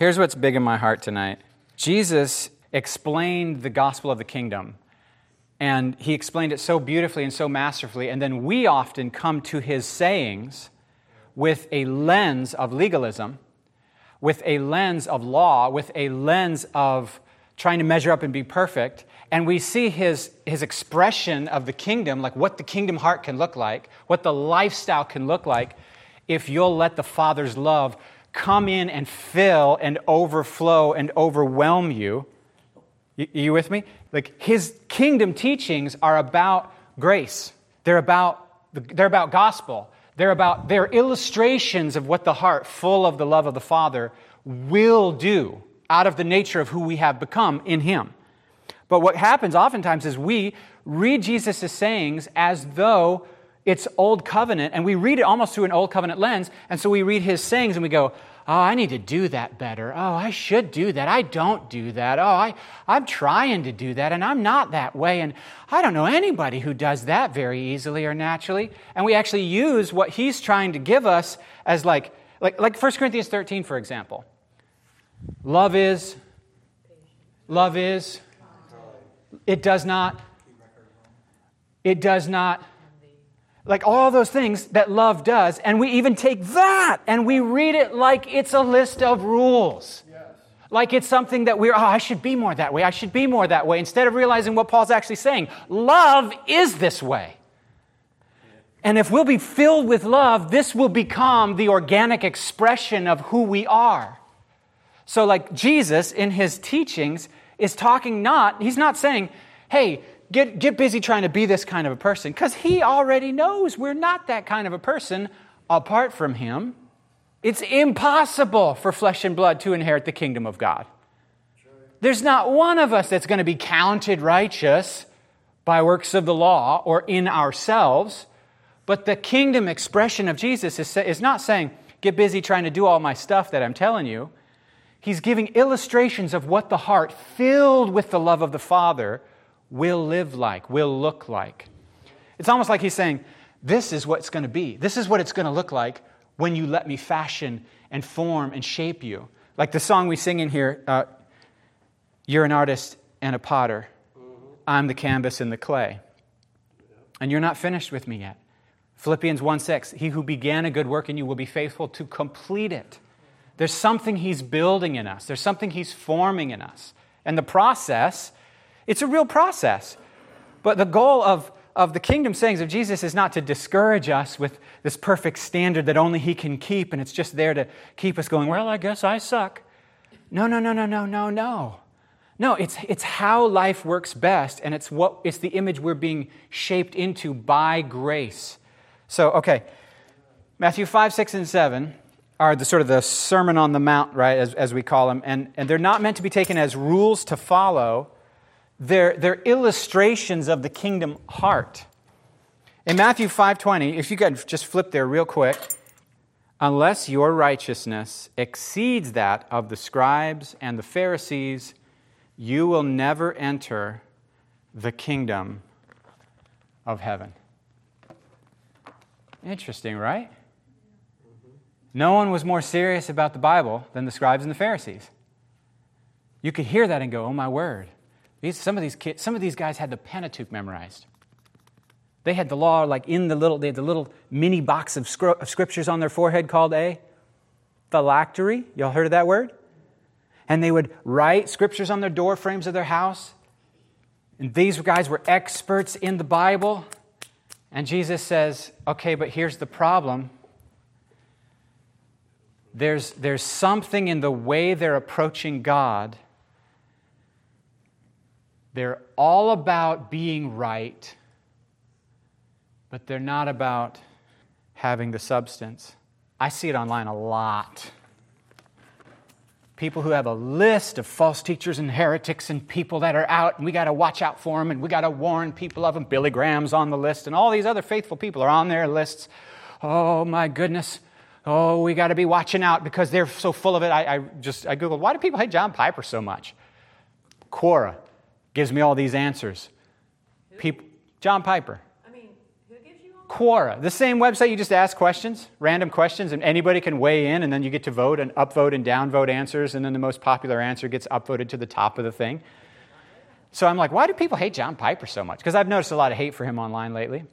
Here's what's big in my heart tonight Jesus explained the gospel of the kingdom. And he explained it so beautifully and so masterfully. And then we often come to his sayings with a lens of legalism, with a lens of law, with a lens of trying to measure up and be perfect. And we see his, his expression of the kingdom, like what the kingdom heart can look like, what the lifestyle can look like, if you'll let the Father's love come in and fill and overflow and overwhelm you. You, you with me? Like his kingdom teachings are about grace. They're about, they're about gospel. They're about, they're illustrations of what the heart, full of the love of the Father, will do out of the nature of who we have become in him. But what happens oftentimes is we read Jesus' sayings as though it's old covenant, and we read it almost through an old covenant lens. And so we read his sayings and we go, Oh, I need to do that better. Oh, I should do that. I don't do that. Oh, I, I'm trying to do that, and I'm not that way. And I don't know anybody who does that very easily or naturally. And we actually use what he's trying to give us as like, like, like 1 Corinthians 13, for example. Love is, love is, it does not, it does not like all those things that love does. And we even take that and we read it like it's a list of rules. Yes. Like it's something that we're, oh, I should be more that way. I should be more that way. Instead of realizing what Paul's actually saying, love is this way. And if we'll be filled with love, this will become the organic expression of who we are. So, like Jesus in his teachings is talking not, he's not saying, hey, get, get busy trying to be this kind of a person because he already knows we're not that kind of a person apart from him. It's impossible for flesh and blood to inherit the kingdom of God. There's not one of us that's going to be counted righteous by works of the law or in ourselves. But the kingdom expression of Jesus is, is not saying, get busy trying to do all my stuff that I'm telling you. He's giving illustrations of what the heart filled with the love of the Father will live like, will look like. It's almost like he's saying, This is what it's going to be. This is what it's going to look like when you let me fashion and form and shape you. Like the song we sing in here uh, You're an artist and a potter, I'm the canvas and the clay. And you're not finished with me yet. Philippians 1 6, He who began a good work in you will be faithful to complete it. There's something He's building in us, there's something He's forming in us. And the process it's a real process. But the goal of, of the kingdom sayings of Jesus is not to discourage us with this perfect standard that only He can keep, and it's just there to keep us going, well, I guess I suck. No, no, no, no, no, no, no. No, it's, it's how life works best, and it's, what, it's the image we're being shaped into by grace. So, okay, Matthew 5, 6, and 7 are the sort of the Sermon on the Mount, right, as, as we call them, and, and they're not meant to be taken as rules to follow they're, they're illustrations of the kingdom heart. In Matthew 5:20, if you could just flip there real quick, unless your righteousness exceeds that of the scribes and the Pharisees, you will never enter the kingdom of heaven. Interesting, right? No one was more serious about the Bible than the scribes and the Pharisees. You could hear that and go, "Oh my word." These, some, of these kids, some of these guys had the Pentateuch memorized. They had the law like in the little, they had the little mini box of, scro- of scriptures on their forehead called a phylactery. Y'all heard of that word? And they would write scriptures on their door frames of their house. And these guys were experts in the Bible. And Jesus says, okay, but here's the problem. There's, there's something in the way they're approaching God they're all about being right, but they're not about having the substance. I see it online a lot. People who have a list of false teachers and heretics and people that are out, and we got to watch out for them, and we got to warn people of them. Billy Graham's on the list, and all these other faithful people are on their lists. Oh my goodness. Oh, we got to be watching out because they're so full of it. I, I just I googled why do people hate John Piper so much? Quora, gives me all these answers. People, John Piper. I mean, who gives you all Quora, the same website you just ask questions, random questions, and anybody can weigh in, and then you get to vote and upvote and downvote answers, and then the most popular answer gets upvoted to the top of the thing. So I'm like, why do people hate John Piper so much? Because I've noticed a lot of hate for him online lately.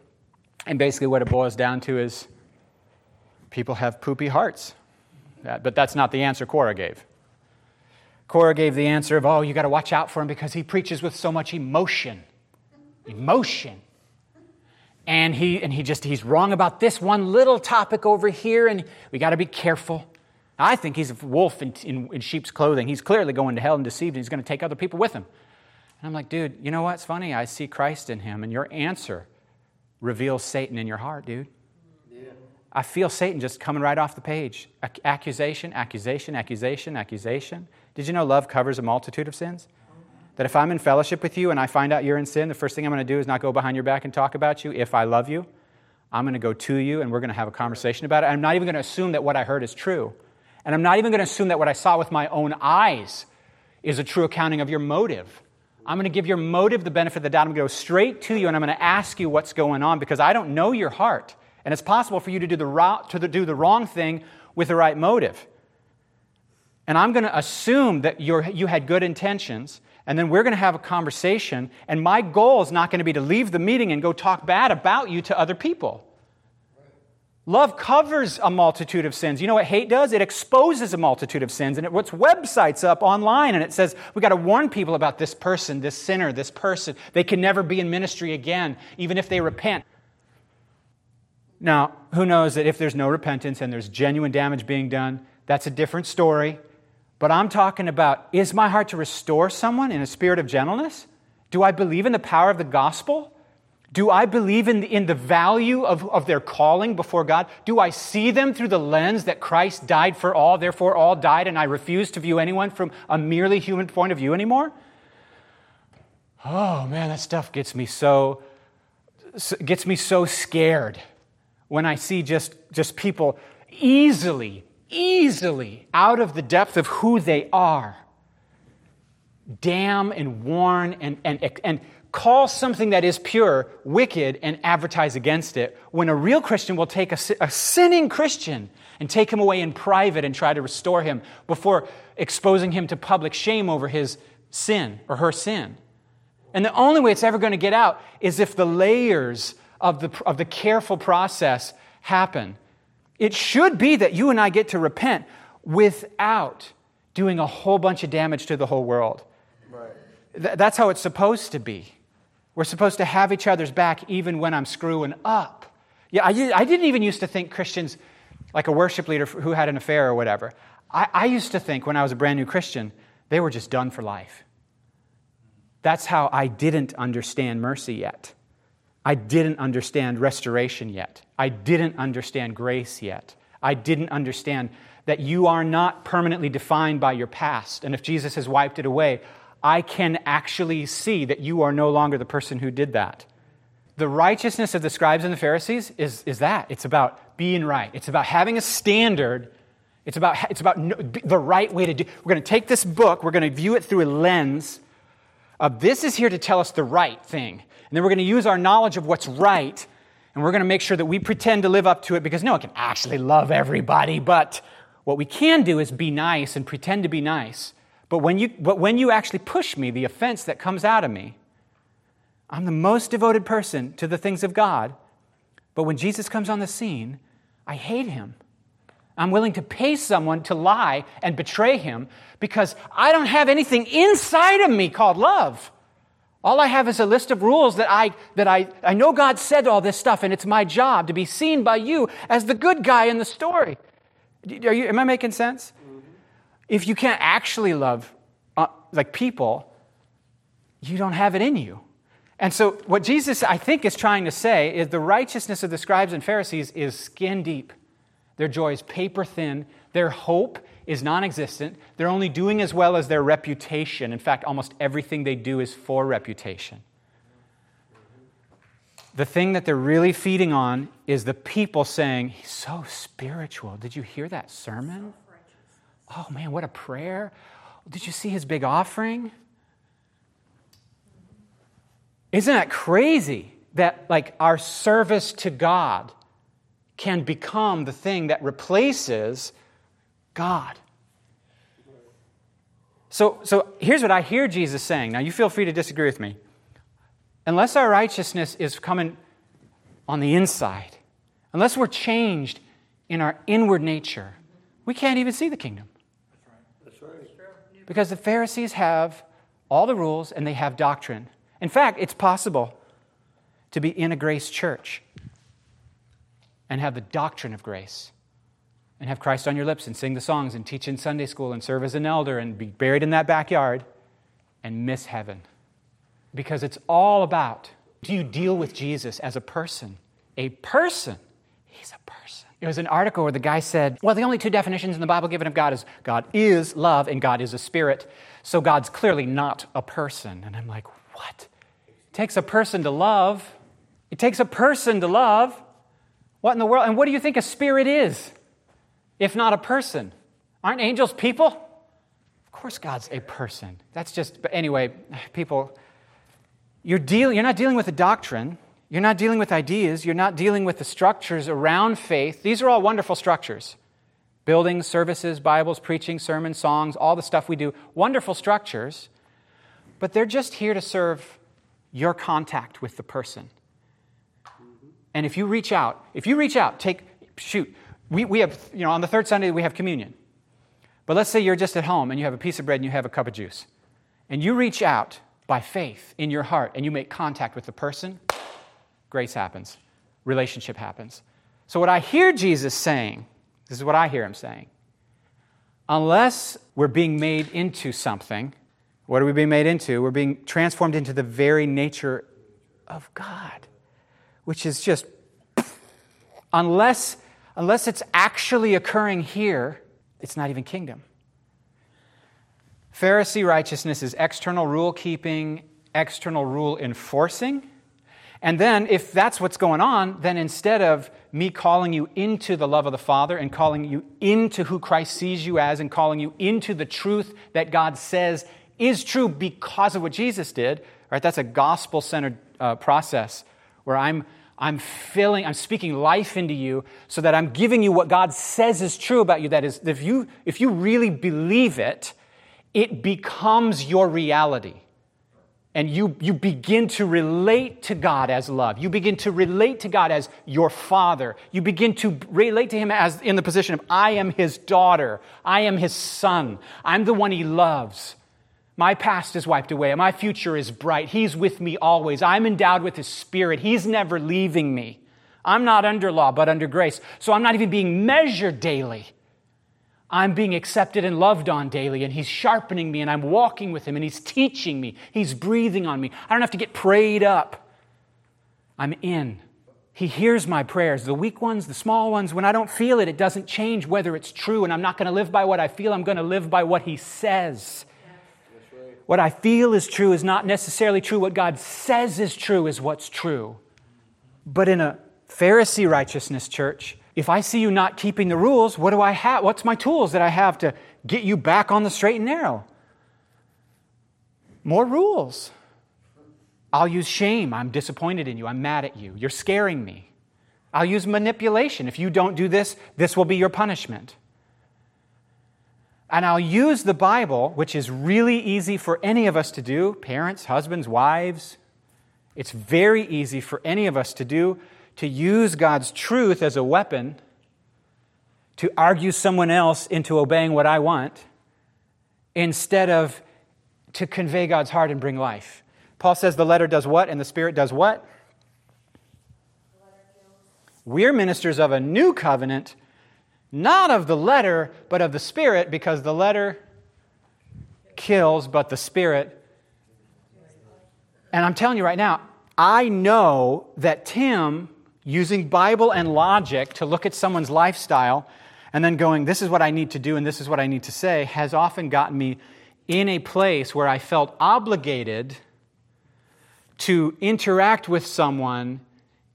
And basically, what it boils down to is people have poopy hearts. But that's not the answer Quora gave. Quora gave the answer of, oh, you got to watch out for him because he preaches with so much emotion. Emotion. And he and he just he's wrong about this one little topic over here and we got to be careful. I think he's a wolf in, in, in, sheep's clothing. He's clearly going to hell and deceived and he's going to take other people with him. And i'm like dude you know what's funny? I see christ in him and your answer reveals satan in your heart dude. I feel satan just coming right off the page accusation accusation accusation accusation did you know love covers a multitude of sins that if I'm in fellowship with you and I find out you're in sin, the first thing I'm going to do is not go behind your back and talk about you. If I love you, I'm going to go to you and we're going to have a conversation about it. I'm not even going to assume that what I heard is true. And I'm not even going to assume that what I saw with my own eyes is a true accounting of your motive. I'm going to give your motive the benefit of the doubt. I'm going to go straight to you and I'm going to ask you what's going on because I don't know your heart. And it's possible for you to do the, to do the wrong thing with the right motive. And I'm going to assume that you had good intentions and then we're going to have a conversation. And my goal is not going to be to leave the meeting and go talk bad about you to other people. Love covers a multitude of sins. You know what hate does? It exposes a multitude of sins. And it puts websites up online and it says, we got to warn people about this person, this sinner, this person. They can never be in ministry again, even if they repent. Now, who knows that if there's no repentance and there's genuine damage being done, that's a different story. But I'm talking about is my heart to restore someone in a spirit of gentleness? Do I believe in the power of the gospel? Do I believe in the, in the value of, of their calling before God? Do I see them through the lens that Christ died for all, therefore all died, and I refuse to view anyone from a merely human point of view anymore? Oh man, that stuff gets me so gets me so scared when I see just, just people easily easily out of the depth of who they are damn and warn and, and, and call something that is pure wicked and advertise against it when a real christian will take a, a sinning christian and take him away in private and try to restore him before exposing him to public shame over his sin or her sin. And the only way it's ever going to get out is if the layers of the, of the careful process happen it should be that you and I get to repent without doing a whole bunch of damage to the whole world. Right. Th- that's how it's supposed to be. We're supposed to have each other's back even when I'm screwing up. Yeah, I, I didn't even used to think Christians, like a worship leader who had an affair or whatever, I, I used to think when I was a brand new Christian, they were just done for life. That's how I didn't understand mercy yet. I didn't understand restoration yet. I didn't understand grace yet. I didn't understand that you are not permanently defined by your past. And if Jesus has wiped it away, I can actually see that you are no longer the person who did that. The righteousness of the scribes and the Pharisees is, is that. It's about being right, it's about having a standard. It's about, it's about the right way to do. We're going to take this book, we're going to view it through a lens of this is here to tell us the right thing. And then we're going to use our knowledge of what's right, and we're going to make sure that we pretend to live up to it because no one can actually love everybody. But what we can do is be nice and pretend to be nice. But when you, but when you actually push me, the offense that comes out of me, I'm the most devoted person to the things of God. But when Jesus comes on the scene, I hate him. I'm willing to pay someone to lie and betray him because I don't have anything inside of me called love. All I have is a list of rules that I, that I, I know God said all this stuff, and it's my job to be seen by you as the good guy in the story. Are you, am I making sense? Mm-hmm. If you can't actually love uh, like people, you don't have it in you. And so, what Jesus, I think, is trying to say is the righteousness of the scribes and Pharisees is skin deep. Their joy is paper thin. Their hope is non existent. They're only doing as well as their reputation. In fact, almost everything they do is for reputation. The thing that they're really feeding on is the people saying, He's so spiritual. Did you hear that sermon? Oh man, what a prayer. Did you see his big offering? Isn't that crazy? that like our service to God can become the thing that replaces God. So, so here's what I hear Jesus saying. Now, you feel free to disagree with me. Unless our righteousness is coming on the inside, unless we're changed in our inward nature, we can't even see the kingdom. That's right. That's right. Because the Pharisees have all the rules and they have doctrine. In fact, it's possible to be in a grace church and have the doctrine of grace and have Christ on your lips and sing the songs and teach in Sunday school and serve as an elder and be buried in that backyard and miss heaven. Because it's all about do you deal with Jesus as a person? A person. He's a person. It was an article where the guy said, Well, the only two definitions in the Bible given of God is God is love and God is a spirit. So God's clearly not a person. And I'm like, What? It takes a person to love. It takes a person to love. What in the world? And what do you think a spirit is? If not a person? Aren't angels people? Of course, God's a person. That's just, but anyway, people, you're, deal, you're not dealing with a doctrine. You're not dealing with ideas. You're not dealing with the structures around faith. These are all wonderful structures buildings, services, Bibles, preaching, sermons, songs, all the stuff we do. Wonderful structures. But they're just here to serve your contact with the person. And if you reach out, if you reach out, take, shoot, we, we have, you know, on the third Sunday we have communion. But let's say you're just at home and you have a piece of bread and you have a cup of juice. And you reach out by faith in your heart and you make contact with the person, grace happens, relationship happens. So, what I hear Jesus saying, this is what I hear him saying. Unless we're being made into something, what are we being made into? We're being transformed into the very nature of God which is just, unless, unless it's actually occurring here, it's not even kingdom. Pharisee righteousness is external rule keeping, external rule enforcing. And then, if that's what's going on, then instead of me calling you into the love of the Father and calling you into who Christ sees you as and calling you into the truth that God says is true because of what Jesus did, right? That's a gospel centered uh, process where I'm I'm filling, I'm speaking life into you so that I'm giving you what God says is true about you. That is, if you, if you really believe it, it becomes your reality. And you, you begin to relate to God as love. You begin to relate to God as your father. You begin to relate to Him as in the position of, I am His daughter. I am His son. I'm the one He loves. My past is wiped away. My future is bright. He's with me always. I'm endowed with His Spirit. He's never leaving me. I'm not under law, but under grace. So I'm not even being measured daily. I'm being accepted and loved on daily, and He's sharpening me, and I'm walking with Him, and He's teaching me. He's breathing on me. I don't have to get prayed up. I'm in. He hears my prayers, the weak ones, the small ones. When I don't feel it, it doesn't change whether it's true, and I'm not going to live by what I feel. I'm going to live by what He says. What I feel is true is not necessarily true. What God says is true is what's true. But in a Pharisee righteousness church, if I see you not keeping the rules, what do I have? What's my tools that I have to get you back on the straight and narrow? More rules. I'll use shame. I'm disappointed in you. I'm mad at you. You're scaring me. I'll use manipulation. If you don't do this, this will be your punishment. And I'll use the Bible, which is really easy for any of us to do parents, husbands, wives. It's very easy for any of us to do to use God's truth as a weapon to argue someone else into obeying what I want instead of to convey God's heart and bring life. Paul says the letter does what and the Spirit does what? We're ministers of a new covenant not of the letter, but of the Spirit, because the letter kills, but the Spirit. And I'm telling you right now, I know that Tim, using Bible and logic to look at someone's lifestyle and then going, this is what I need to do and this is what I need to say, has often gotten me in a place where I felt obligated to interact with someone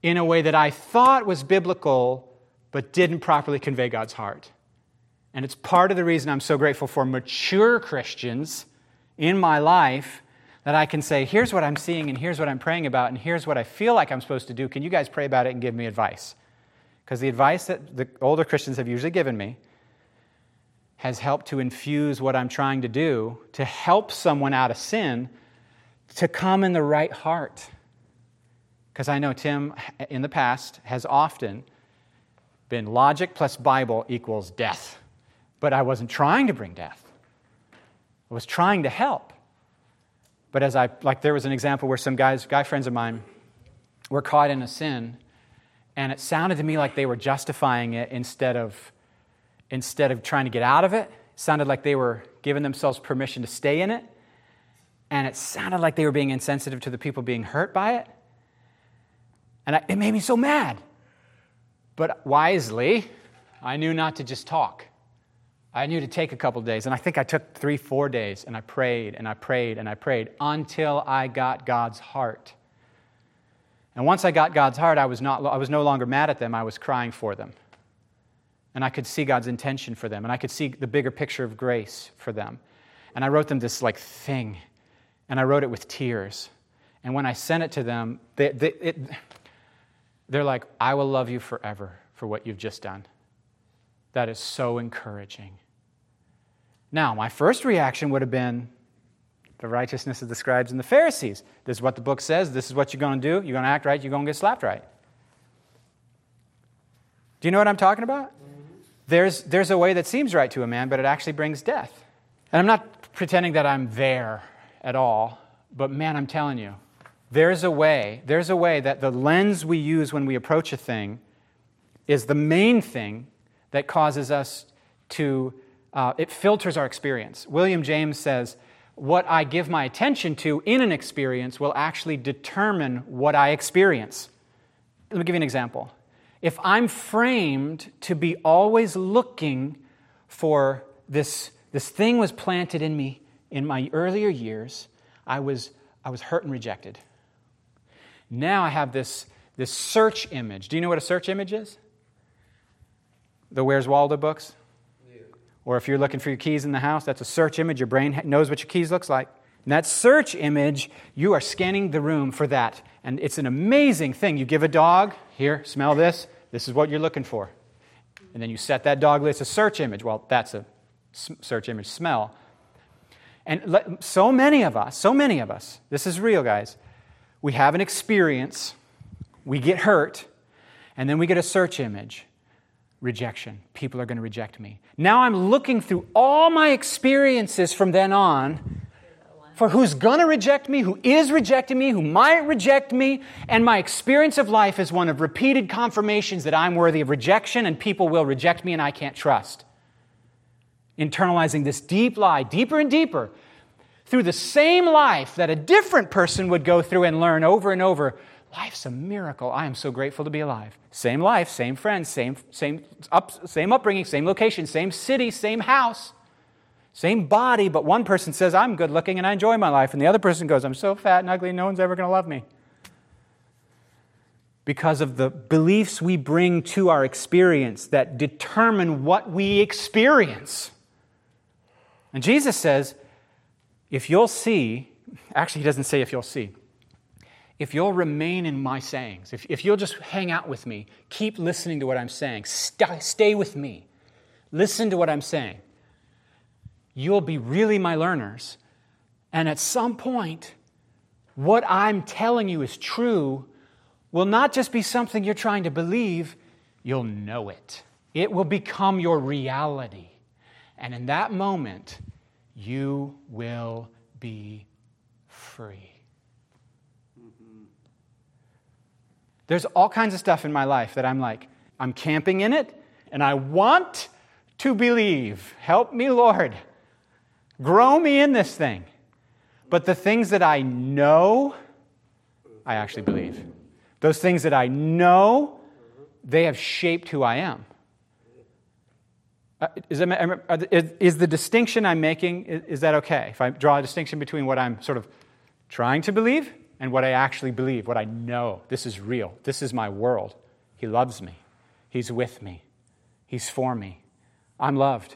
in a way that I thought was biblical but didn't properly convey God's heart. And it's part of the reason I'm so grateful for mature Christians in my life That I can say, here's what I'm seeing, and here's what I'm praying about, and here's what I feel like I'm supposed to do. Can you guys pray about it and give me advice? Because the advice that the older Christians have usually given me has helped to infuse what I'm trying to do to help someone out of sin to come in the right heart. Because I know Tim in the past has often been logic plus Bible equals death. But I wasn't trying to bring death, I was trying to help. But as I, like, there was an example where some guys, guy friends of mine, were caught in a sin, and it sounded to me like they were justifying it instead of, instead of trying to get out of it. It sounded like they were giving themselves permission to stay in it. And it sounded like they were being insensitive to the people being hurt by it. And I, it made me so mad. But wisely, I knew not to just talk. I knew to take a couple days. And I think I took three, four days, and I prayed and I prayed and I prayed until I got God's heart. And once I got God's heart, I was, not, I was no longer mad at them, I was crying for them. And I could see God's intention for them, and I could see the bigger picture of grace for them. And I wrote them this like thing, and I wrote it with tears. And when I sent it to them, they, they, it, they're like, I will love you forever for what you've just done. That is so encouraging. Now, my first reaction would have been the righteousness of the scribes and the Pharisees. This is what the book says. This is what you're going to do. You're going to act right. You're going to get slapped right. Do you know what I'm talking about? There's, there's a way that seems right to a man, but it actually brings death. And I'm not pretending that I'm there at all, but man, I'm telling you, there's a way, there's a way that the lens we use when we approach a thing is the main thing that causes us to, uh, it filters our experience. William James says, what I give my attention to in an experience will actually determine what I experience. Let me give you an example. If I'm framed to be always looking for this, this thing was planted in me in my earlier years, I was, I was hurt and rejected. Now I have this, this search image. Do you know what a search image is? The Where's Waldo books? Yeah. Or if you're looking for your keys in the house, that's a search image. Your brain knows what your keys looks like. And that search image, you are scanning the room for that. And it's an amazing thing. You give a dog, here, smell this. This is what you're looking for. And then you set that dog, it's a search image. Well, that's a search image smell. And so many of us, so many of us, this is real, guys, we have an experience, we get hurt, and then we get a search image rejection. People are going to reject me. Now I'm looking through all my experiences from then on for who's going to reject me, who is rejecting me, who might reject me, and my experience of life is one of repeated confirmations that I'm worthy of rejection and people will reject me and I can't trust. Internalizing this deep lie deeper and deeper through the same life that a different person would go through and learn over and over. Life's a miracle. I am so grateful to be alive. Same life, same friends, same, same, up, same upbringing, same location, same city, same house, same body, but one person says, I'm good looking and I enjoy my life, and the other person goes, I'm so fat and ugly, no one's ever going to love me. Because of the beliefs we bring to our experience that determine what we experience. And Jesus says, if you'll see, actually, he doesn't say if you'll see, if you'll remain in my sayings, if, if you'll just hang out with me, keep listening to what I'm saying, st- stay with me, listen to what I'm saying, you'll be really my learners. And at some point, what I'm telling you is true will not just be something you're trying to believe, you'll know it. It will become your reality. And in that moment, you will be free. There's all kinds of stuff in my life that I'm like, I'm camping in it, and I want to believe. Help me, Lord. Grow me in this thing. But the things that I know, I actually believe. Those things that I know, they have shaped who I am. Uh, is, is, the distinction I'm making, is that okay? If I draw a distinction between what I'm sort of trying to believe and what I actually believe, what I know, this is real, this is my world. He loves me, He's with me, He's for me. I'm loved.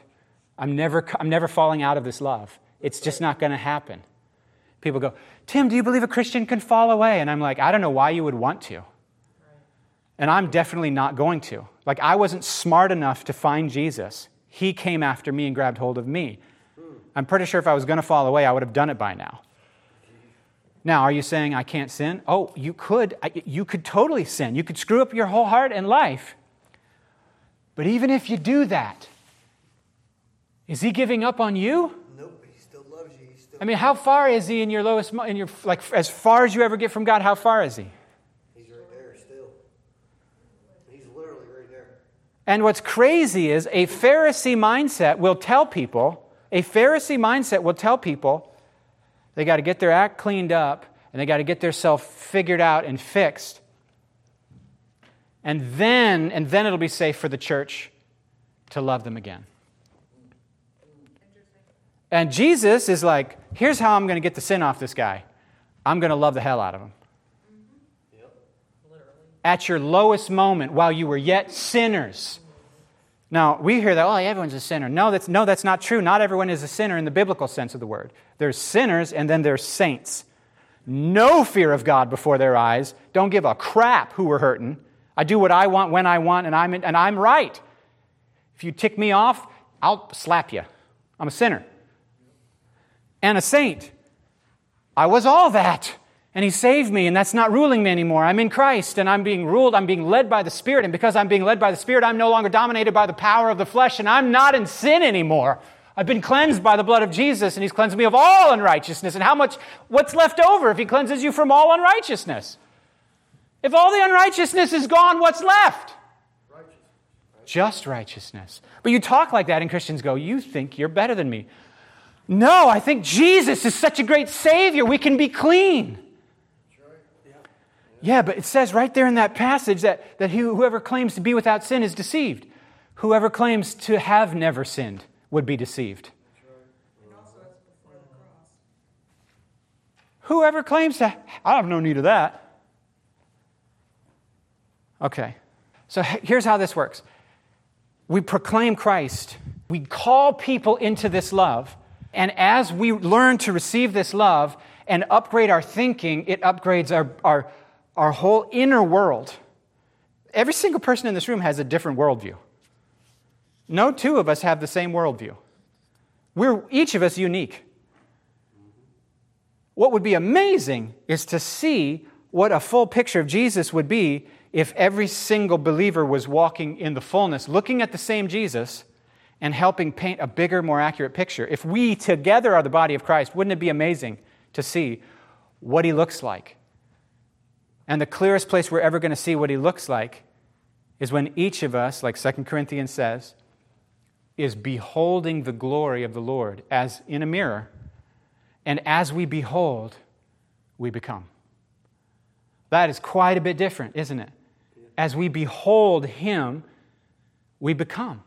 I'm never, I'm never falling out of this love. It's just not going to happen. People go, Tim, do you believe a Christian can fall away? And I'm like, I don't know why you would want to. And I'm definitely not going to. Like, I wasn't smart enough to find Jesus. He came after me and grabbed hold of me. I'm pretty sure if I was going to fall away, I would have done it by now. Now, are you saying I can't sin? Oh, you could. You could totally sin. You could screw up your whole heart and life. But even if you do that, is he giving up on you? Nope, he still loves you. Still I mean, how far is he in your lowest, in your, like, as far as you ever get from God, how far is he? He's right there still. He's literally right there. And what's crazy is a Pharisee mindset will tell people, a Pharisee mindset will tell people they got to get their act cleaned up and they got to get their self figured out and fixed. And then, and then it'll be safe for the church to love them again. And Jesus is like, here's how I'm going to get the sin off this guy. I'm going to love the hell out of him. At your lowest moment, while you were yet sinners. Now, we hear that, oh, everyone's a sinner. No that's, no, that's not true. Not everyone is a sinner in the biblical sense of the word. There's sinners and then there's saints. No fear of God before their eyes. Don't give a crap who we're hurting. I do what I want when I want, and I'm, and I'm right. If you tick me off, I'll slap you. I'm a sinner and a saint. I was all that. And he saved me, and that's not ruling me anymore. I'm in Christ, and I'm being ruled, I'm being led by the Spirit. And because I'm being led by the Spirit, I'm no longer dominated by the power of the flesh, and I'm not in sin anymore. I've been cleansed by the blood of Jesus, and he's cleansed me of all unrighteousness. And how much, what's left over if he cleanses you from all unrighteousness? If all the unrighteousness is gone, what's left? Righteous. Just righteousness. But you talk like that, and Christians go, You think you're better than me. No, I think Jesus is such a great Savior, we can be clean. Yeah. But it says right there in that passage that, that whoever claims to be without sin is deceived. Whoever claims to have never sinned would be deceived. Whoever claims to, I have no need of that. Okay, so here's how this works we proclaim Christ, we call people into this love, and as we learn to receive this love and upgrade our thinking, it upgrades our, our, our whole inner world. Every single person in this room has a different worldview. No two of us have the same worldview. We're each of us unique. What would be amazing is to see what a full picture of Jesus would be if every single believer was walking in the fullness, looking at the same Jesus and helping paint a bigger, more accurate picture. If we together are the body of Christ, wouldn't it be amazing to see what he looks like? And the clearest place we're ever going to see what he looks like is when each of us, like 2 Corinthians says, is beholding the glory of the Lord as in a mirror. And as we behold, we become. That is quite a bit different, isn't it? As we behold Him, we become.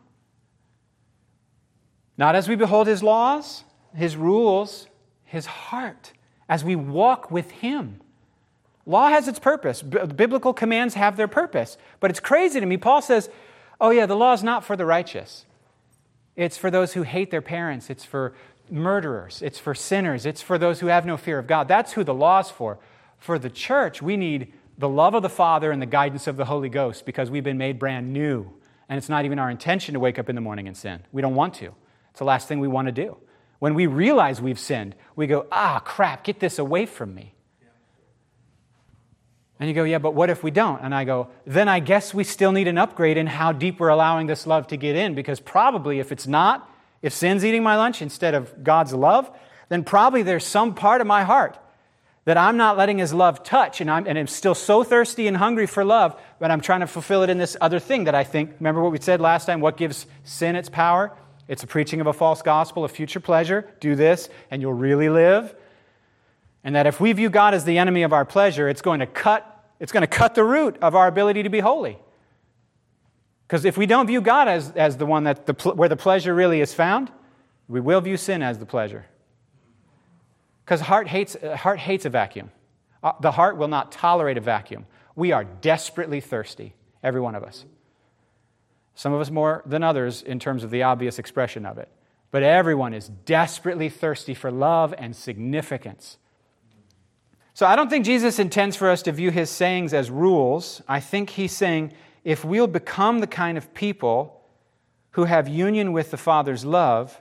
Not as we behold His laws, His rules, His heart, as we walk with Him. Law has its purpose. B- biblical commands have their purpose. But it's crazy to me. Paul says, oh, yeah, the law is not for the righteous. It's for those who hate their parents. It's for murderers. It's for sinners. It's for those who have no fear of God. That's who the law is for. For the church, we need the love of the Father and the guidance of the Holy Ghost because we've been made brand new. And it's not even our intention to wake up in the morning and sin. We don't want to. It's the last thing we want to do. When we realize we've sinned, we go, ah, crap, get this away from me. And you go, yeah, but what if we don't? And I go, then I guess we still need an upgrade in how deep we're allowing this love to get in, because probably if it's not, if sin's eating my lunch instead of God's love, then probably there's some part of my heart that I'm not letting His love touch, and I'm, and I'm still so thirsty and hungry for love, but I'm trying to fulfill it in this other thing that I think, remember what we said last time? What gives sin its power? It's a preaching of a false gospel of future pleasure. Do this, and you'll really live. And that if we view God as the enemy of our pleasure, it's going to cut, it's going to cut the root of our ability to be holy. Because if we don't view God as, as the one that the, where the pleasure really is found, we will view sin as the pleasure. Because heart hates, heart hates a vacuum. Uh, The heart will not tolerate a vacuum. We are desperately thirsty, every one of us. Some of us more than others in terms of the obvious expression of it. But everyone is desperately thirsty for love and significance. So I don't think Jesus intends for us to view his sayings as rules. I think he's saying if we'll become the kind of people who have union with the Father's love,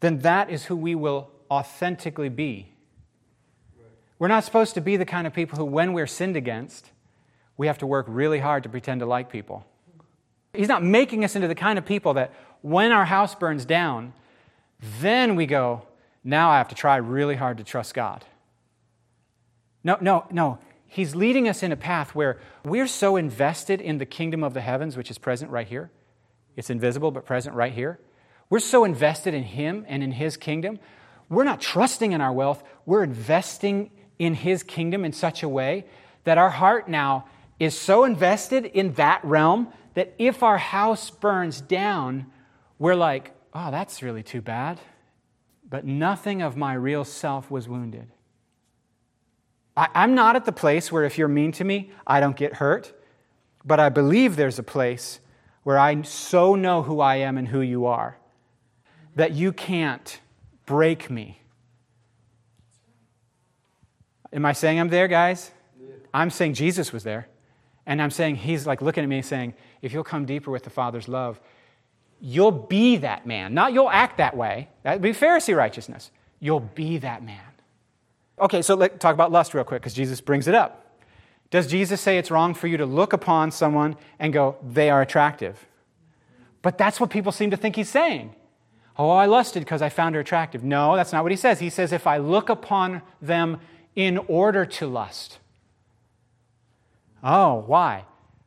then that is who we will authentically be. We're not supposed to be the kind of people who, when we're sinned against, we have to work really hard to pretend to like people. He's not making us into the kind of people that when our house burns down, then we go, now I have to try really hard to trust God. No, no, no. He's leading us in a path where we're so invested in the kingdom of the heavens, which is present right here. It's invisible, but present right here. We're so invested in Him and in His kingdom. We're not trusting in our wealth, we're investing in His kingdom in such a way that our heart now is so invested in that realm that if our house burns down, we're like, oh, that's really too bad. But nothing of my real self was wounded. I, am not at the place where if you're mean to me, I don't get hurt. But I believe there's a place where I so know who I am and who you are that you can't break me. Am I saying I'm there, guys? I'm saying Jesus was there. And I'm saying he's like looking at me saying, if you'll come deeper with the Father's love, you'll be that man. Not you'll act that way. That'd be Pharisee righteousness. You'll be that man. Okay, so let's talk about lust real quick because Jesus brings it up. Does Jesus say it's wrong for you to look upon someone and go, they are attractive? But that's what people seem to think he's saying. Oh, I lusted because I found her attractive. No, that's not what he says. He says, if I look upon them in order to lust. Oh, why?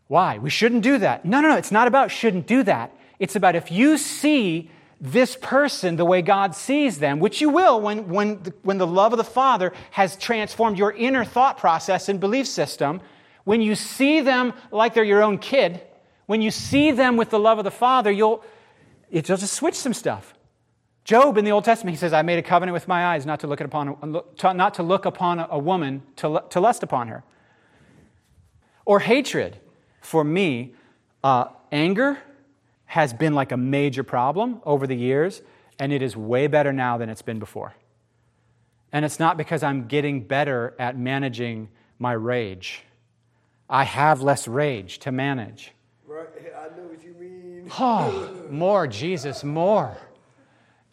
Why? We shouldn't do that. No, no, no. It's not about shouldn't do that. It's about if you see this person the way God sees them, which you will when, when, the, when the love of the Father has transformed your inner thought process and belief system, when you see them like they're your own kid, when you see them with the love of the Father, you'll, it'll just switch some stuff. Job in the Old Testament, he says, I made a covenant with my eyes not to look upon a, not to look upon a woman to, to lust upon her. Or hatred. For me, uh, anger has been like a major problem over the years, and it is way better now than it's been before. And it's not because I'm getting better at managing my rage. I have less rage to manage. Right, I know what you mean. Oh, more, Jesus, more.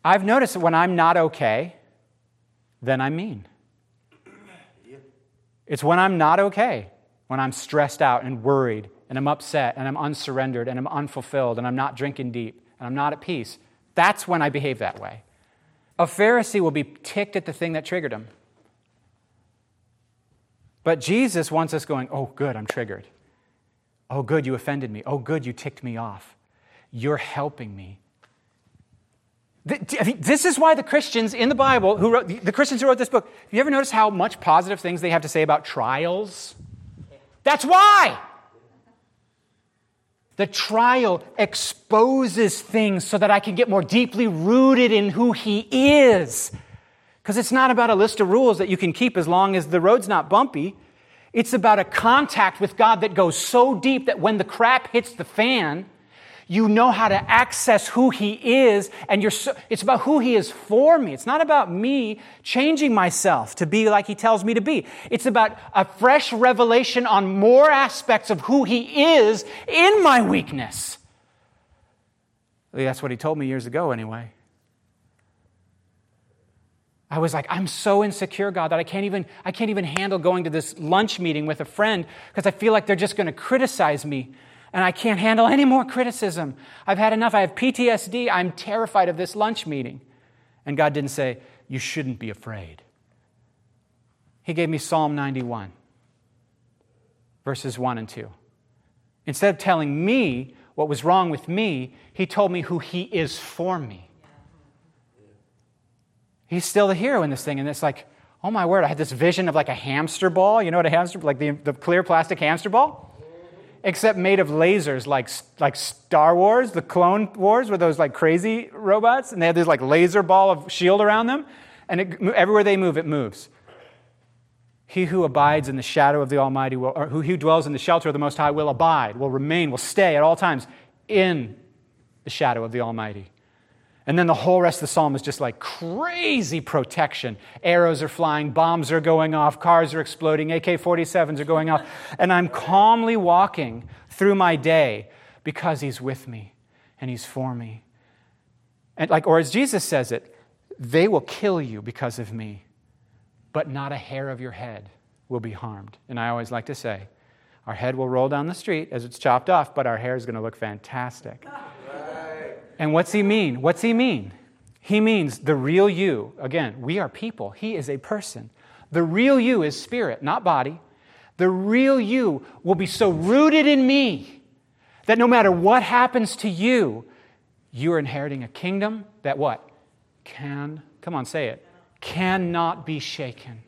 I've noticed that when I'm not okay, then I'm mean. It's when I'm not okay, when I'm stressed out and worried and I'm upset and I'm unsurrendered and I'm unfulfilled and I'm not drinking deep and I'm not at peace, that's when I behave that way. A Pharisee will be ticked at the thing that triggered him. But Jesus wants us going, oh, good, I'm triggered. Oh, good, you offended me. Oh, good, you ticked me off. You're helping me. This is why the Christians in the Bible, who wrote, the Christians who wrote this book, have you ever noticed how much positive things they have to say about trials? That's why. The trial exposes things so that I can get more deeply rooted in who He is. Because it's not about a list of rules that you can keep as long as the road's not bumpy. It's about a contact with God that goes so deep that when the crap hits the fan, you know how to access who he is and you're so, it's about who he is for me. It's not about me changing myself to be like he tells me to be. It's about a fresh revelation on more aspects of who he is in my weakness. That's what he told me years ago anyway. I was like, I'm so insecure, God, that I can't even, I can't even handle going to this lunch meeting with a friend because I feel like they're just going to criticize me and I can't handle any more criticism. I've had enough. I have PTSD. I'm terrified of this lunch meeting. And God didn't say, You shouldn't be afraid. He gave me Psalm 91, verses 1 and 2. Instead of telling me what was wrong with me, He told me who He is for me. He's still the hero in this thing. And it's like, oh my word, I had this vision of like a hamster ball. You know what a hamster, like the, the clear plastic hamster ball? Except made of lasers like, like Star Wars, the Clone Wars, were those like crazy robots, and they had this like laser ball of shield around them, and it, everywhere they move, it moves. He who abides in the shadow of the Almighty will, or who, who dwells in the shelter of the Most High will abide, will remain, will stay at all times in the shadow of the Almighty. And then the whole rest of the psalm is just like crazy protection. Arrows are flying, bombs are going off, cars are exploding, AK 47s are going off. And I'm calmly walking through my day because He's with me and He's for me. And like, or as Jesus says it, they will kill you because of me, but not a hair of your head will be harmed. And I always like to say, our head will roll down the street as it's chopped off, but our hair is going to look fantastic. And what's he mean? What's he mean? He means the real you. Again, we are people. He is a person. The real you is spirit, not body. The real you will be so rooted in me that no matter what happens to you, you are inheriting a kingdom that what? Can, come on, say it, cannot be shaken.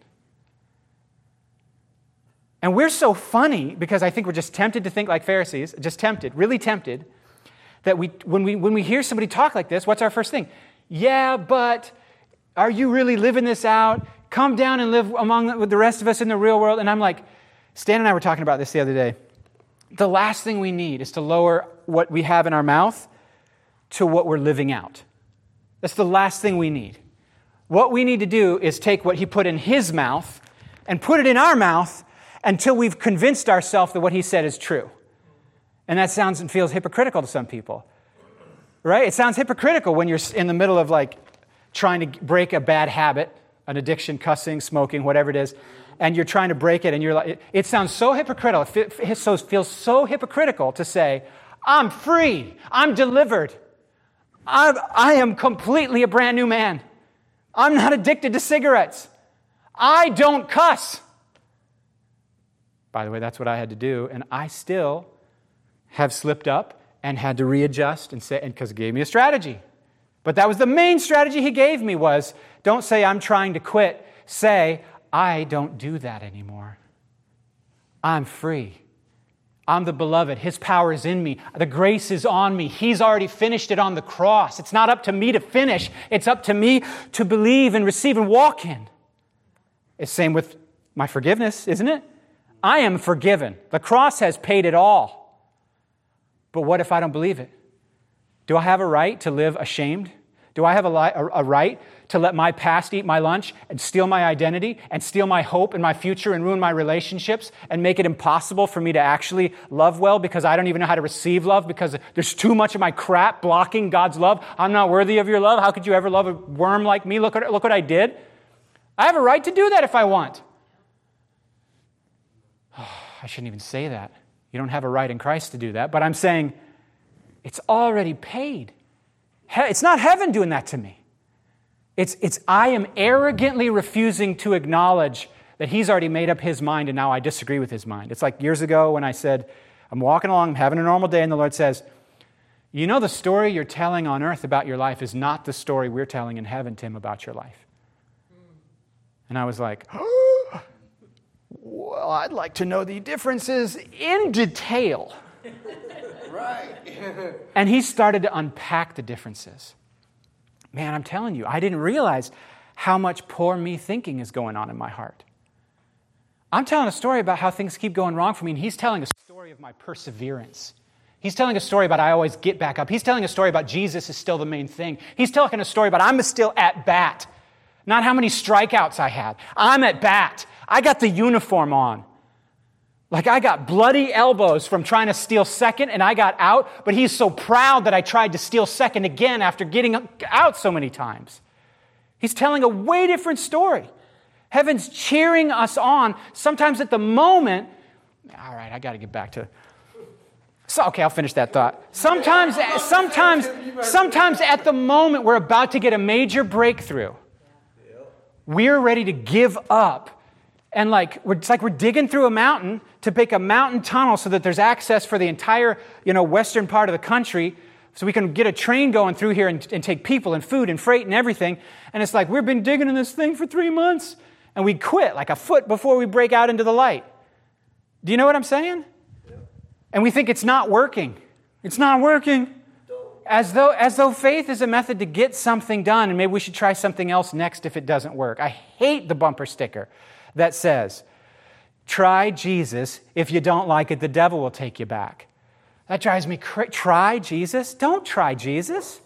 And we're so funny because I think we're just tempted to think like Pharisees, just tempted, really tempted that we, when, we, when we hear somebody talk like this, what's our first thing? Yeah, but are you really living this out? Come down and live among with the rest of us in the real world. And I'm like, Stan and I were talking about this the other day. The last thing we need is to lower what we have in our mouth to what we're living out. That's the last thing we need. What we need to do is take what he put in his mouth and put it in our mouth until we've convinced ourselves that what he said is true. And that sounds and feels hypocritical to some people. Right? It sounds hypocritical when you're in the middle of like trying to break a bad habit, an addiction, cussing, smoking, whatever it is, and you're trying to break it, and you're like, it, sounds so hypocritical. It feels so hypocritical to say, I'm free, I'm delivered, I'm, I am completely a brand new man. I'm not addicted to cigarettes. I don't cuss. By the way, that's what I had to do, and I still have slipped up and had to readjust and say, because it gave me a strategy. But that was the main strategy he gave me was don't say I'm trying to quit. Say, I don't do that anymore. I'm free. I'm the beloved. His power is in me. The grace is on me. He's already finished it on the cross. It's not up to me to finish, it's up to me to believe and receive and walk in. It's same with my forgiveness, isn't it? I am forgiven. The cross has paid it all. But what if I don't believe it? Do I have a right to live ashamed? Do I have a, li- a, right to let my past eat my lunch and steal my identity and steal my hope and my future and ruin my relationships and make it impossible for me to actually love well because I don't even know how to receive love because there's too much of my crap blocking God's love? I'm not worthy of your love. How could you ever love a worm like me? Look, at, look what I did. I have a right to do that if I want. Oh, I shouldn't even say that. You don't have a right in Christ to do that, but I'm saying it's already paid. It's not heaven doing that to me. It's, it's I am arrogantly refusing to acknowledge that he's already made up his mind and now I disagree with his mind. It's like years ago when I said, I'm walking along, I'm having a normal day, and the Lord says, You know, the story you're telling on earth about your life is not the story we're telling in heaven, Tim, about your life. And I was like, oh, Well, I'd like to know the differences in detail. right. and he started to unpack the differences. Man, I'm telling you, I didn't realize how much poor me thinking is going on in my heart. I'm telling a story about how things keep going wrong for me, and he's telling a story of my perseverance. He's telling a story about I always get back up. He's telling a story about Jesus is still the main thing. He's telling a story about I'm still at bat, not how many strikeouts I had. I'm at bat. I got the uniform on. Like I got bloody elbows from trying to steal second and I got out, but he's so proud that I tried to steal second again after getting out so many times. He's telling a way different story. Heaven's cheering us on. Sometimes at the moment, all right, I got to get back to. So, okay, I'll finish that thought. Sometimes, sometimes, sometimes at the moment we're about to get a major breakthrough, we're ready to give up. And like it's like we're digging through a mountain to pick a mountain tunnel so that there's access for the entire you know western part of the country so we can get a train going through here and, and take people and food and freight and everything. And it's like we've been digging in this thing for three months and we quit like a foot before we break out into the light. Do you know what i'm saying? And we think it's not working. It's not working as though, as though faith is a method to get something done and maybe we should try something else next if it doesn't work i hate the bumper sticker that says, Try Jesus. If you don't like it, the devil will take you back. That drives me crazy. Try Jesus? Don't try Jesus.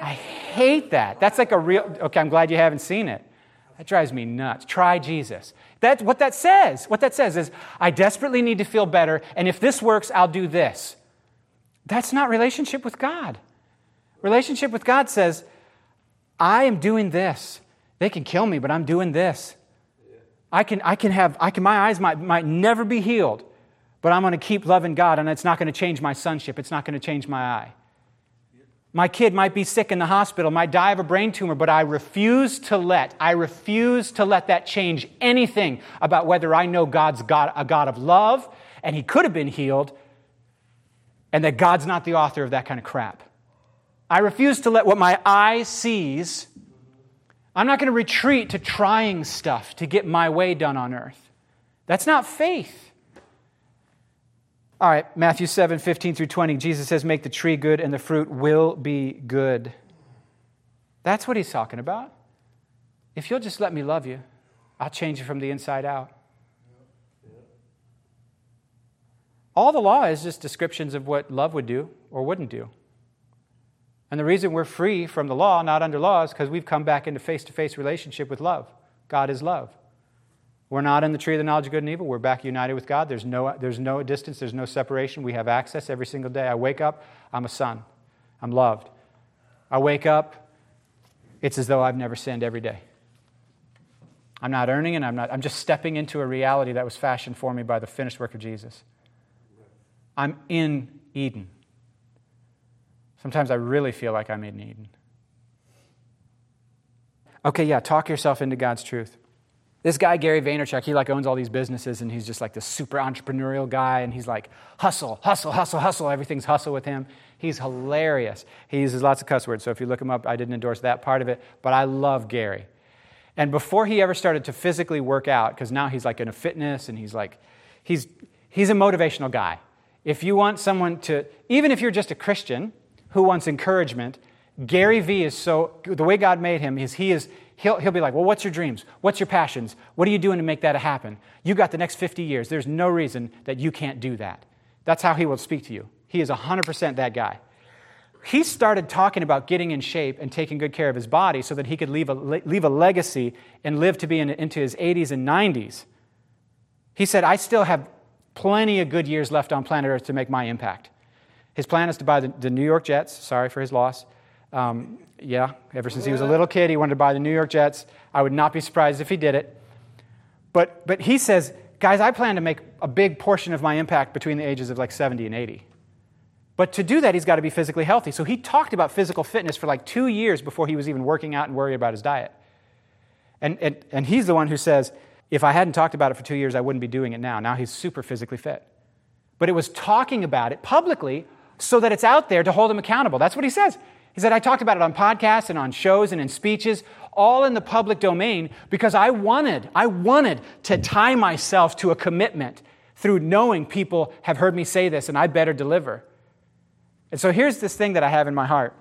I hate that. That's like a real, okay, I'm glad you haven't seen it. That drives me nuts. Try Jesus. That's what that says. What that says is, I desperately need to feel better, and if this works, I'll do this. That's not relationship with God. Relationship with God says, I am doing this. They can kill me, but I'm doing this. I can, I can have, I can, my eyes might, might never be healed, but I'm going to keep loving God, and it's not going to change my sonship. It's not going to change my eye. My kid might be sick in the hospital, might die of a brain tumor, but I refuse to let, I refuse to let that change anything about whether I know God's God, a God of love, and he could have been healed, and that God's not the author of that kind of crap. I refuse to let what my eye sees, I'm not going to retreat to trying stuff to get my way done on earth. That's not faith. All right, Matthew 7, 15 through 20, Jesus says, Make the tree good and the fruit will be good. That's what he's talking about. If you'll just let me love you, I'll change you from the inside out. All the law is just descriptions of what love would do or wouldn't do. And the reason we're free from the law, not under law, is because we've come back into face to face relationship with love. God is love. We're not in the tree of the knowledge of good and evil. We're back united with God. There's no, there's no distance, there's no separation. We have access every single day. I wake up, I'm a son. I'm loved. I wake up, it's as though I've never sinned every day. I'm not earning it, I'm, not, I'm just stepping into a reality that was fashioned for me by the finished work of Jesus. I'm in Eden. Sometimes I really feel like I'm in Eden. Okay, yeah, talk yourself into God's truth. This guy, Gary Vaynerchuk, he like owns all these businesses and he's just like this super entrepreneurial guy and he's like, hustle, hustle, hustle, hustle. Everything's hustle with him. He's hilarious. He uses lots of cuss words. So if you look him up, I didn't endorse that part of it, but I love Gary. And before he ever started to physically work out, because now he's like in a fitness and he's like, he's, he's a motivational guy. If you want someone to, even if you're just a Christian who wants encouragement, Gary Vee is so, the way God made him is he is, he'll, he'll be like, Well, what's your dreams? What's your passions? What are you doing to make that happen? You got the next 50 years. There's no reason that you can't do that. That's how he will speak to you. He is 100% that guy. He started talking about getting in shape and taking good care of his body so that he could leave a, leave a legacy and live to be in, into his 80s and 90s. He said, I still have plenty of good years left on planet Earth to make my impact. His plan is to buy the, the New York Jets. Sorry for his loss. Um, yeah, ever since he was a little kid, he wanted to buy the New York Jets. I would not be surprised if he did it. But, but he says, guys, I plan to make a big portion of my impact between the ages of like 70 and 80. But to do that, he's got to be physically healthy. So he talked about physical fitness for like two years before he was even working out and worried about his diet. And, and, and he's the one who says, if I hadn't talked about it for two years, I wouldn't be doing it now. Now he's super physically fit. But it was talking about it publicly so that it's out there to hold him accountable. That's what he says. He said, I talked about it on podcasts and on shows and in speeches, all in the public domain, because I wanted, I wanted to tie myself to a commitment through knowing people have heard me say this and I better deliver. And so here's this thing that I have in my heart.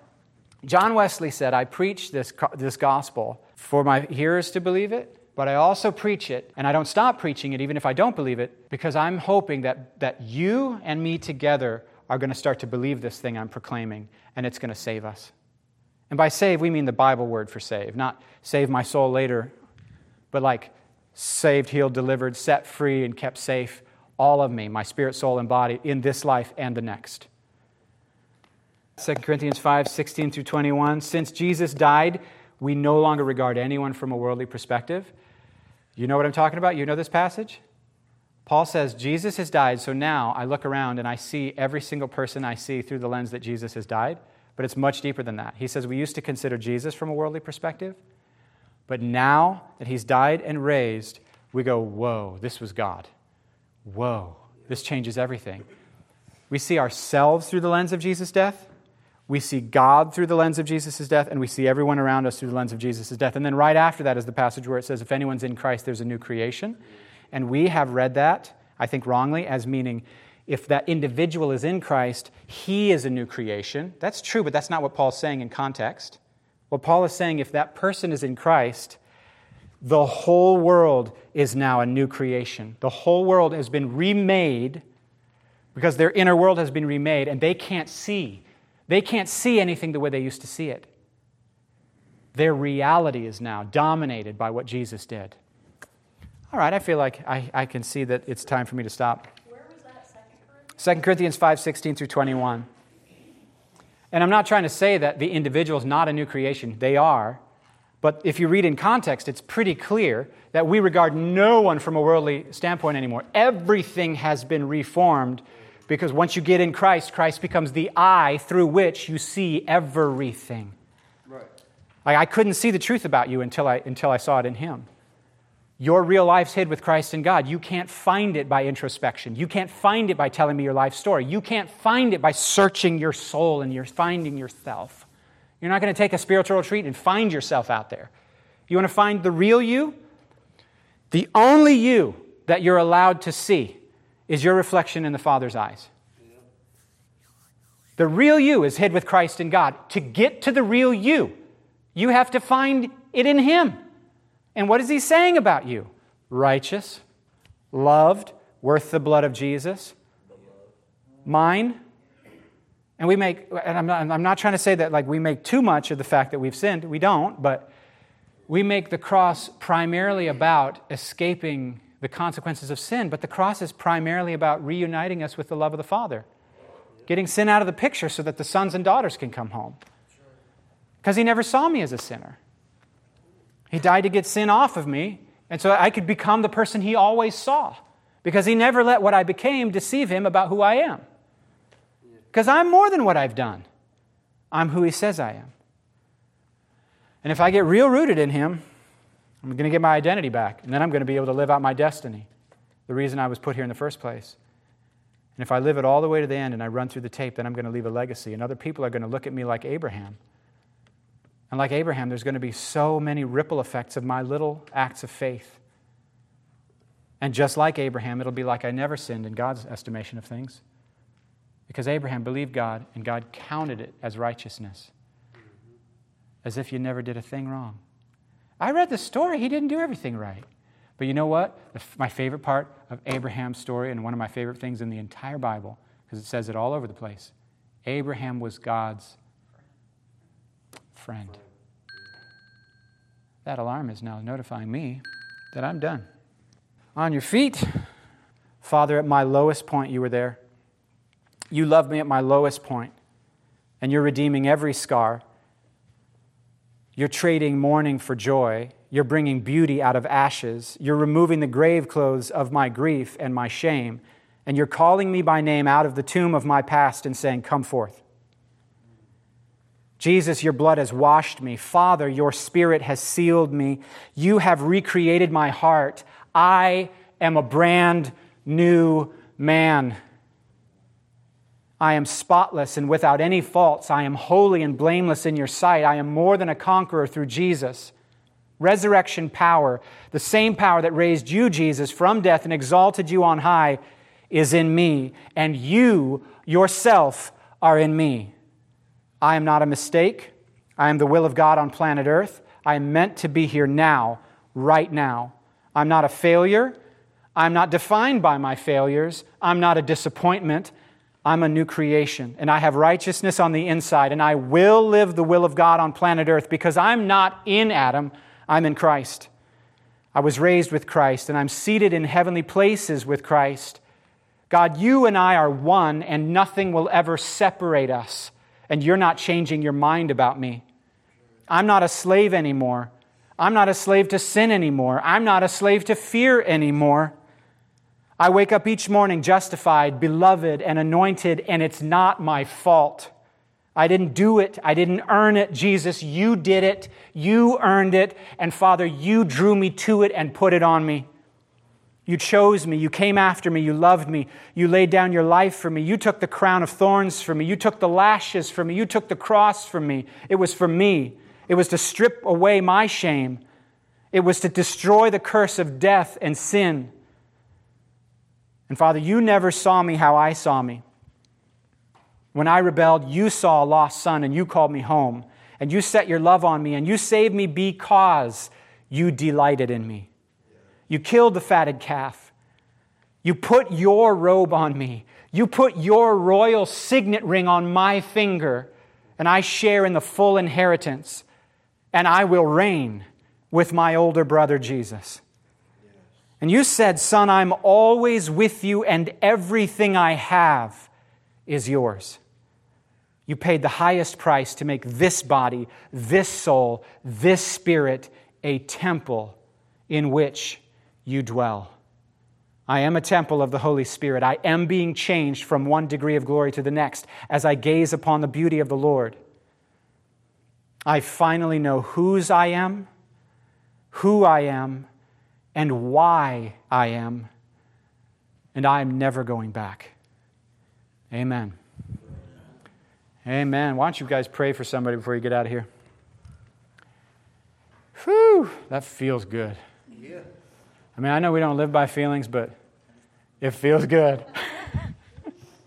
John Wesley said, I preach this, this gospel for my hearers to believe it, but I also preach it, and I don't stop preaching it even if I don't believe it, because I'm hoping that, that you and me together are going to start to believe this thing I'm proclaiming, and it's going to save us. And by save, we mean the Bible word for save, not save my soul later, but like saved, healed, delivered, set free, and kept safe, all of me, my spirit, soul, and body, in this life and the next. 2 Corinthians 5 16 through 21. Since Jesus died, we no longer regard anyone from a worldly perspective. You know what I'm talking about? You know this passage? Paul says, Jesus has died, so now I look around and I see every single person I see through the lens that Jesus has died, but it's much deeper than that. He says, We used to consider Jesus from a worldly perspective, but now that he's died and raised, we go, Whoa, this was God. Whoa, this changes everything. We see ourselves through the lens of Jesus' death. We see God through the lens of Jesus' death, and we see everyone around us through the lens of Jesus' death. And then right after that is the passage where it says, If anyone's in Christ, there's a new creation. And we have read that, I think wrongly, as meaning if that individual is in Christ, he is a new creation. That's true, but that's not what Paul's saying in context. What Paul is saying, if that person is in Christ, the whole world is now a new creation. The whole world has been remade because their inner world has been remade and they can't see. They can't see anything the way they used to see it. Their reality is now dominated by what Jesus did. All right, I feel like I, I can see that it's time for me to stop. Where was that second Corinthians? 2 Corinthians 5 16 through 21. And I'm not trying to say that the individual is not a new creation, they are. But if you read in context, it's pretty clear that we regard no one from a worldly standpoint anymore. Everything has been reformed because once you get in Christ, Christ becomes the eye through which you see everything. Right. Like, I couldn't see the truth about you until I, until I saw it in Him. Your real life's hid with Christ in God. You can't find it by introspection. You can't find it by telling me your life story. You can't find it by searching your soul and you're finding yourself. You're not going to take a spiritual retreat and find yourself out there. You want to find the real you? The only you that you're allowed to see is your reflection in the Father's eyes. The real you is hid with Christ in God. To get to the real you, you have to find it in Him. And what is He saying about you? Righteous, loved, worth the blood of Jesus, mine. And we make, and I'm not, I'm not trying to say that like we make too much of the fact that we've sinned. We don't, but we make the cross primarily about escaping the consequences of sin, but the cross is primarily about reuniting us with the love of the Father, getting sin out of the picture so that the sons and daughters can come home. Because He never saw me as a sinner. He died to get sin off of me, and so I could become the person He always saw, because He never let what I became deceive Him about who I am. Because I'm more than what I've done, I'm who He says I am. And if I get real rooted in Him, I'm going to get my identity back, and then I'm going to be able to live out my destiny, the reason I was put here in the first place. And if I live it all the way to the end and I run through the tape, then I'm going to leave a legacy, and other people are going to look at me like Abraham. And like Abraham, there's going to be so many ripple effects of my little acts of faith. And just like Abraham, it'll be like I never sinned in God's estimation of things. Because Abraham believed God, and God counted it as righteousness, as if you never did a thing wrong. I read the story, he didn't do everything right. But you know what? My favorite part of Abraham's story, and one of my favorite things in the entire Bible, because it says it all over the place Abraham was God's friend. That alarm is now notifying me that I'm done. On your feet. Father, at my lowest point, you were there. You loved me at my lowest point, and you're redeeming every scar. You're trading mourning for joy. You're bringing beauty out of ashes. You're removing the grave clothes of my grief and my shame. And you're calling me by name out of the tomb of my past and saying, Come forth. Jesus, your blood has washed me. Father, your spirit has sealed me. You have recreated my heart. I am a brand new man. I am spotless and without any faults. I am holy and blameless in your sight. I am more than a conqueror through Jesus. Resurrection power, the same power that raised you, Jesus, from death and exalted you on high, is in me, and you yourself are in me. I am not a mistake. I am the will of God on planet Earth. I am meant to be here now, right now. I'm not a failure. I'm not defined by my failures. I'm not a disappointment. I'm a new creation, and I have righteousness on the inside, and I will live the will of God on planet Earth because I'm not in Adam, I'm in Christ. I was raised with Christ, and I'm seated in heavenly places with Christ. God, you and I are one, and nothing will ever separate us and you're not changing your mind about me. I'm not a slave anymore. I'm not a slave to sin anymore. I'm not a slave to fear anymore. I wake up each morning justified, beloved, and anointed, and it's not my fault. I didn't do it. I didn't earn it. Jesus, you did it. You earned it. And Father, you drew me to it and put it on me. You chose me. You came after me. You loved me. You laid down your life for me. You took the crown of thorns for me. You took the lashes for me. You took the cross for me. It was for me. It was to strip away my shame. It was to destroy the curse of death and sin. And Father, you never saw me how I saw me. When I rebelled, you saw a lost son and you called me home. And you set your love on me and you saved me because you delighted in me. You killed the fatted calf. You put your robe on me. You put your royal signet ring on my finger, and I share in the full inheritance. and I will reign with my older brother Jesus. And you said, Son, I'm always with you, and everything I have is yours. You paid the highest price to make this body, this soul, this spirit a temple in which you dwell. I am a temple of the Holy Spirit. I am being changed from one degree of glory to the next as I gaze upon the beauty of the Lord. I finally know whose I am, who I am, and why I am, and I am never going back. Amen. Amen. Why don't you guys pray for somebody before you get out of here? Whew, that feels good. Yeah. I mean, I know we don't live by feelings, but it feels good.